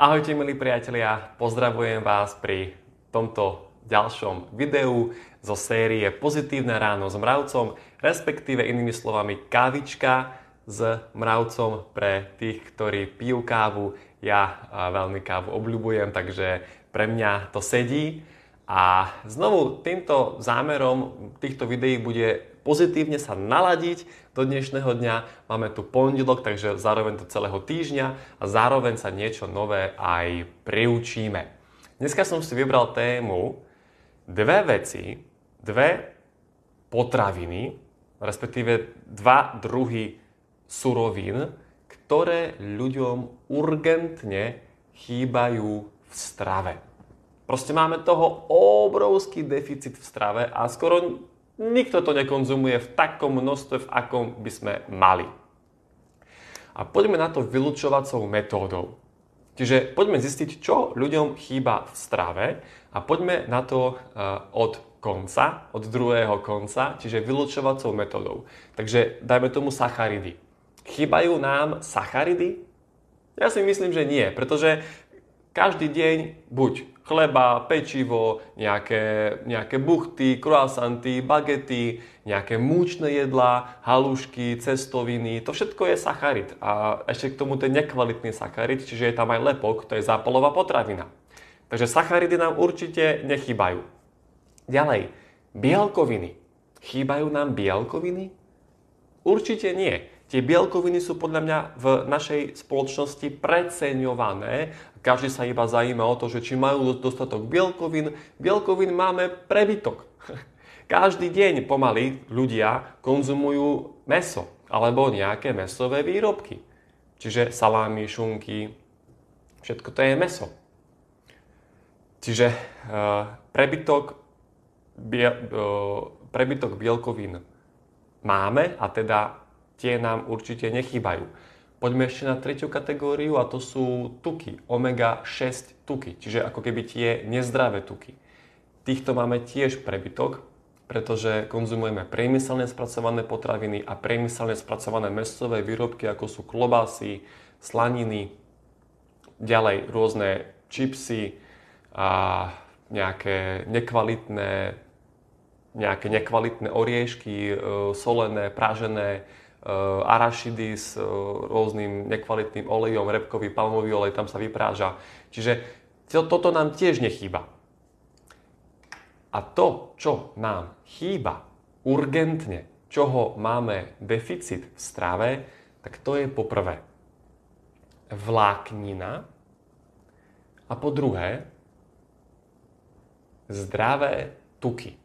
Ahojte milí priatelia, pozdravujem vás pri tomto ďalšom videu zo série Pozitívne ráno s mravcom, respektíve inými slovami kávička s mravcom pre tých, ktorí pijú kávu. Ja veľmi kávu obľúbujem, takže pre mňa to sedí. A znovu týmto zámerom týchto videí bude pozitívne sa naladiť do dnešného dňa. Máme tu pondelok, takže zároveň do celého týždňa a zároveň sa niečo nové aj priučíme. Dneska som si vybral tému dve veci, dve potraviny, respektíve dva druhy surovín, ktoré ľuďom urgentne chýbajú v strave. Proste máme toho obrovský deficit v strave a skoro Nikto to nekonzumuje v takom množstve, v akom by sme mali. A poďme na to vylúčovacou metódou. Čiže poďme zistiť, čo ľuďom chýba v strave a poďme na to uh, od konca, od druhého konca, čiže vylúčovacou metódou. Takže dajme tomu sacharidy. Chýbajú nám sacharidy? Ja si myslím, že nie, pretože každý deň buď chleba, pečivo, nejaké, nejaké buchty, croissanty, bagety, nejaké múčne jedlá, halušky, cestoviny, to všetko je sacharid. A ešte k tomu ten nekvalitný sacharid, čiže je tam aj lepok, to je zápalová potravina. Takže sacharidy nám určite nechýbajú. Ďalej, bielkoviny. Chýbajú nám bielkoviny? Určite nie. Tie bielkoviny sú podľa mňa v našej spoločnosti preceňované. Každý sa iba zaujíma o to, že či majú dostatok bielkovín. Bielkovín máme prebytok. Každý deň pomaly ľudia konzumujú meso alebo nejaké mesové výrobky. Čiže salámy, šunky, všetko to je meso. Čiže uh, prebytok, bie, uh, prebytok bielkovín máme a teda tie nám určite nechýbajú. Poďme ešte na tretiu kategóriu a to sú tuky, omega-6 tuky, čiže ako keby tie nezdravé tuky. Týchto máme tiež prebytok, pretože konzumujeme priemyselne spracované potraviny a priemyselne spracované mesové výrobky, ako sú klobásy, slaniny, ďalej rôzne čipsy a nejaké nekvalitné, nejaké nekvalitné oriešky, e, solené, pražené, arašidy s eh, rôznym nekvalitným olejom, repkový palmový olej, tam sa vypráža. Čiže toto nám tiež nechýba. A to, čo nám chýba urgentne, čoho máme deficit v strave, tak to je poprvé vláknina a po druhé zdravé tuky,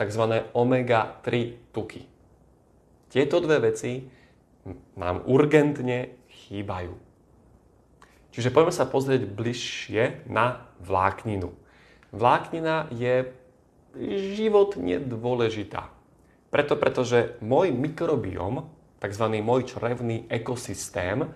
takzvané omega-3 tuky. Tieto dve veci nám urgentne chýbajú. Čiže poďme sa pozrieť bližšie na vlákninu. Vláknina je životne dôležitá. Preto, pretože môj mikrobióm, tzv. môj črevný ekosystém,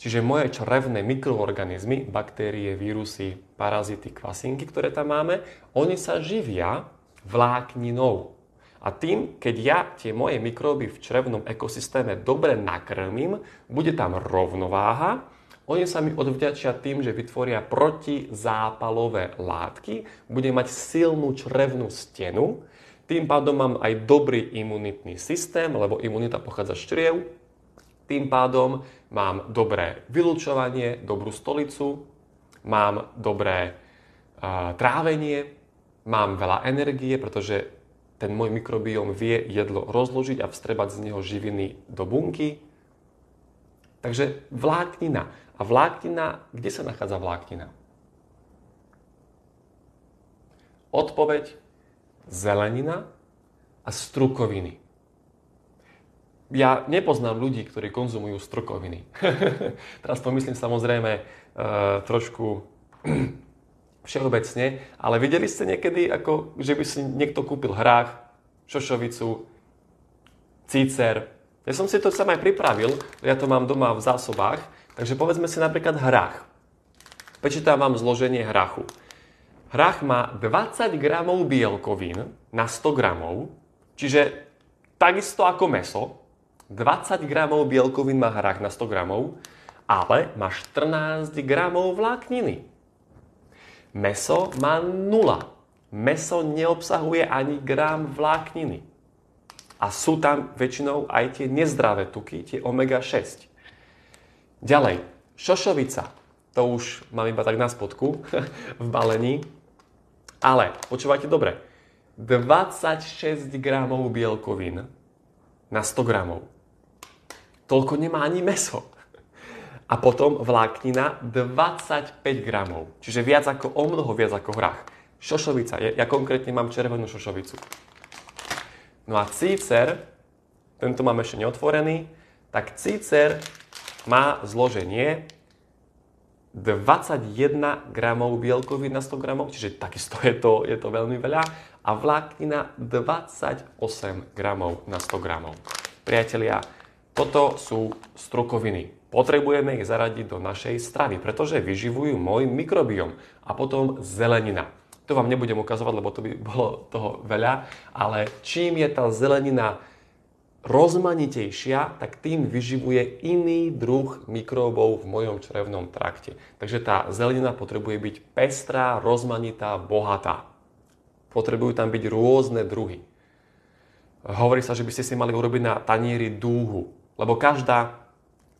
čiže moje črevné mikroorganizmy, baktérie, vírusy, parazity, kvasinky, ktoré tam máme, oni sa živia vlákninou. A tým, keď ja tie moje mikróby v črevnom ekosystéme dobre nakrmím, bude tam rovnováha, oni sa mi odvďačia tým, že vytvoria protizápalové látky, budem mať silnú črevnú stenu, tým pádom mám aj dobrý imunitný systém, lebo imunita pochádza z čriev, tým pádom mám dobré vylúčovanie, dobrú stolicu, mám dobré uh, trávenie, mám veľa energie, pretože ten môj mikrobióm vie jedlo rozložiť a vstrebať z neho živiny do bunky. Takže vláknina. A vláknina, kde sa nachádza vláknina? Odpoveď zelenina a strukoviny. Ja nepoznám ľudí, ktorí konzumujú strukoviny. Teraz pomyslím samozrejme e, trošku všeobecne, ale videli ste niekedy, ako, že by si niekto kúpil hrách, šošovicu, cícer. Ja som si to sám aj pripravil, ja to mám doma v zásobách, takže povedzme si napríklad hrách. Prečítam vám zloženie hrachu. Hrách má 20 gramov bielkovín na 100 gramov, čiže takisto ako meso, 20 gramov bielkovín má hrách na 100 gramov ale má 14 gramov vlákniny. Meso má 0. Meso neobsahuje ani gram vlákniny. A sú tam väčšinou aj tie nezdravé tuky, tie omega-6. Ďalej, šošovica. To už mám iba tak na spodku v balení. Ale, počúvajte dobre, 26 gramov bielkovín na 100 gramov. Toľko nemá ani meso. A potom vláknina 25 gramov. Čiže viac ako, o mnoho viac ako hrách. Šošovica. Ja, konkrétne mám červenú šošovicu. No a cícer, tento mám ešte neotvorený, tak cícer má zloženie 21 gramov bielkovín na 100 gramov, čiže takisto je to, je to veľmi veľa. A vláknina 28 gramov na 100 gramov. Priatelia, toto sú strukoviny. Potrebujeme ich zaradiť do našej stravy, pretože vyživujú môj mikrobiom. A potom zelenina. To vám nebudem ukazovať, lebo to by bolo toho veľa, ale čím je tá zelenina rozmanitejšia, tak tým vyživuje iný druh mikróbov v mojom črevnom trakte. Takže tá zelenina potrebuje byť pestrá, rozmanitá, bohatá. Potrebujú tam byť rôzne druhy. Hovorí sa, že by ste si mali urobiť na tanieri dúhu, lebo každá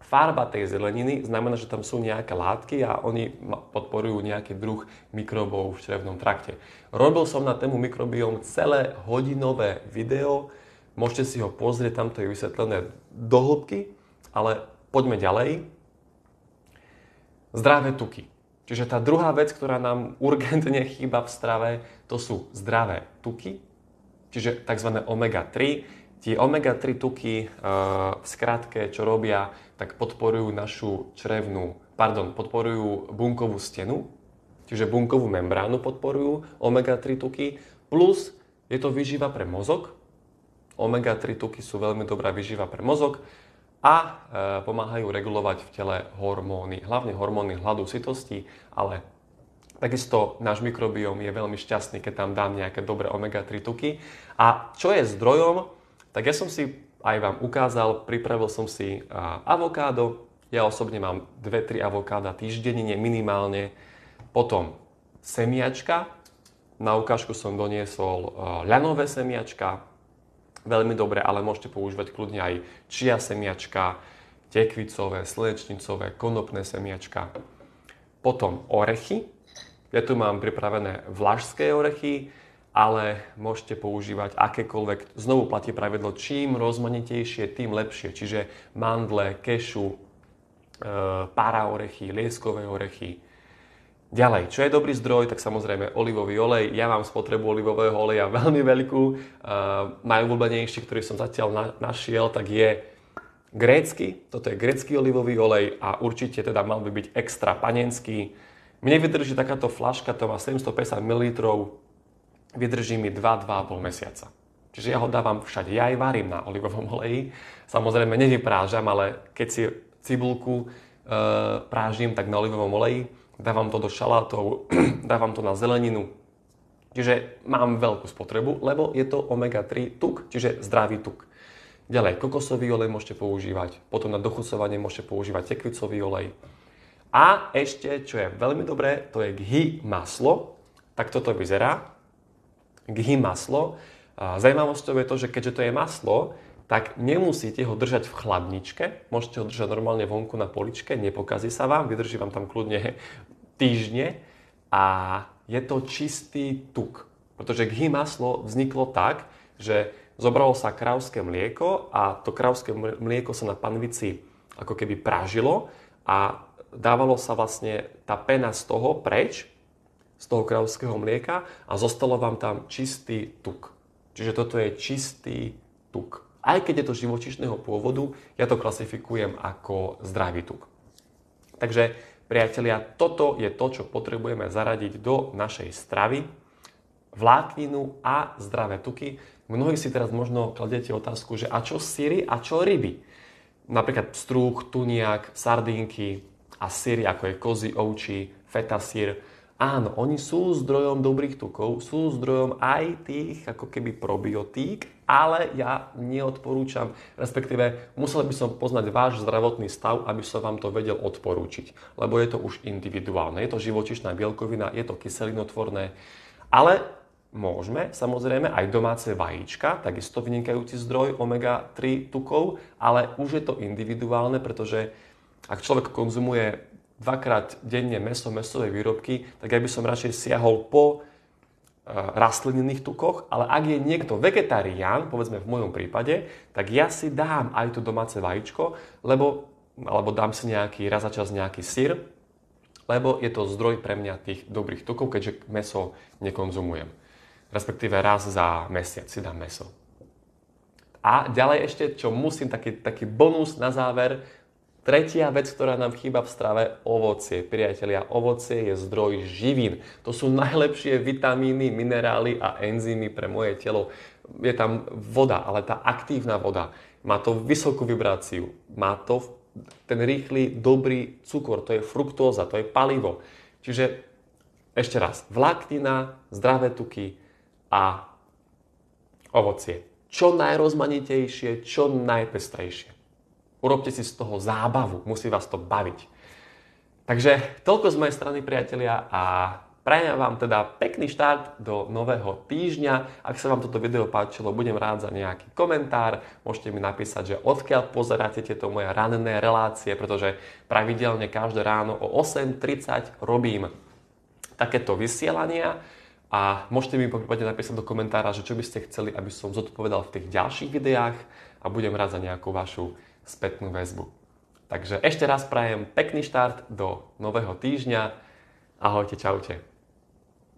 farba tej zeleniny znamená, že tam sú nejaké látky a oni podporujú nejaký druh mikrobov v črevnom trakte. Robil som na tému mikrobióm celé hodinové video, môžete si ho pozrieť, tam to je vysvetlené do hĺbky, ale poďme ďalej. Zdravé tuky. Čiže tá druhá vec, ktorá nám urgentne chýba v strave, to sú zdravé tuky, čiže tzv. omega-3. Tie omega-3 tuky, v skratke, čo robia, tak podporujú našu črevnú, pardon, podporujú bunkovú stenu, čiže bunkovú membránu podporujú omega-3 tuky, plus je to vyživa pre mozog. Omega-3 tuky sú veľmi dobrá vyživa pre mozog a e, pomáhajú regulovať v tele hormóny, hlavne hormóny hladu, sytosti, ale takisto náš mikrobióm je veľmi šťastný, keď tam dám nejaké dobré omega-3 tuky. A čo je zdrojom? Tak ja som si aj vám ukázal, pripravil som si avokádo. Ja osobne mám 2-3 avokáda týždenne minimálne. Potom semiačka. Na ukážku som doniesol ľanové semiačka. Veľmi dobre, ale môžete používať kľudne aj čia semiačka, tekvicové, slnečnicové, konopné semiačka. Potom orechy. Ja tu mám pripravené vlašské orechy, ale môžete používať akékoľvek, znovu platí pravidlo, čím rozmanitejšie, tým lepšie. Čiže mandle, kešu, e, para orechy, lieskové orechy. Ďalej, čo je dobrý zdroj, tak samozrejme olivový olej. Ja mám spotrebu olivového oleja veľmi veľkú. E, najobľúbenejší, ktorý som zatiaľ na, našiel, tak je grécky. Toto je grécky olivový olej a určite teda mal by byť extra panenský. Mne vydrží takáto flaška, to má 750 ml, vydrží mi 2-2,5 mesiaca. Čiže ja ho dávam všade. Ja aj varím na olivovom oleji. Samozrejme nevyprážam, ale keď si cibulku e, prážim, tak na olivovom oleji. Dávam to do šalátov, dávam to na zeleninu. Čiže mám veľkú spotrebu, lebo je to omega-3 tuk, čiže zdravý tuk. Ďalej, kokosový olej môžete používať, potom na dochucovanie môžete používať tekvicový olej. A ešte, čo je veľmi dobré, to je ghy maslo. Tak toto vyzerá ghy maslo. Zajímavosťou je to, že keďže to je maslo, tak nemusíte ho držať v chladničke, môžete ho držať normálne vonku na poličke, nepokazí sa vám, vydrží vám tam kľudne týždne a je to čistý tuk. Pretože ghy maslo vzniklo tak, že zobralo sa krauské mlieko a to krauské mlieko sa na panvici ako keby pražilo a dávalo sa vlastne tá pena z toho preč z toho kráľovského mlieka a zostalo vám tam čistý tuk. Čiže toto je čistý tuk. Aj keď je to živočišného pôvodu, ja to klasifikujem ako zdravý tuk. Takže, priatelia, toto je to, čo potrebujeme zaradiť do našej stravy. Vlákninu a zdravé tuky. Mnohí si teraz možno kladete otázku, že a čo síry a čo ryby? Napríklad strúch, tuniak, sardínky a síry ako je kozy, ovči, feta sír Áno, oni sú zdrojom dobrých tukov, sú zdrojom aj tých ako keby probiotík, ale ja neodporúčam, respektíve musel by som poznať váš zdravotný stav, aby som vám to vedel odporúčiť, lebo je to už individuálne. Je to živočišná bielkovina, je to kyselinotvorné, ale môžeme samozrejme aj domáce vajíčka, takisto vynikajúci zdroj omega-3 tukov, ale už je to individuálne, pretože ak človek konzumuje dvakrát denne meso, mesové výrobky, tak ja by som radšej siahol po Eh, rastlinných tukoch, ale ak je niekto vegetarián, povedzme v mojom prípade, tak ja si dám aj to domáce vajíčko, lebo, alebo dám si nejaký, raz za čas nejaký syr, lebo je to zdroj pre mňa tých dobrých tukov, keďže meso nekonzumujem. Respektíve raz za mesiac si dám meso. A ďalej ešte, čo musím, taký, taký bonus na záver, Tretia vec, ktorá nám chýba v strave, ovocie. Priatelia, ovocie je zdroj živín. To sú najlepšie vitamíny, minerály a enzymy pre moje telo. Je tam voda, ale tá aktívna voda. Má to vysokú vibráciu. Má to ten rýchly, dobrý cukor. To je fruktóza, to je palivo. Čiže ešte raz, vláknina, zdravé tuky a ovocie. Čo najrozmanitejšie, čo najpestrejšie. Urobte si z toho zábavu, musí vás to baviť. Takže toľko z mojej strany, priatelia, a prajem vám teda pekný štart do nového týždňa. Ak sa vám toto video páčilo, budem rád za nejaký komentár. Môžete mi napísať, že odkiaľ pozeráte tieto moje ranné relácie, pretože pravidelne každé ráno o 8.30 robím takéto vysielania a môžete mi prípadne napísať do komentára, že čo by ste chceli, aby som zodpovedal v tých ďalších videách a budem rád za nejakú vašu spätnú väzbu. Takže ešte raz prajem pekný štart do nového týždňa. Ahojte, čaute.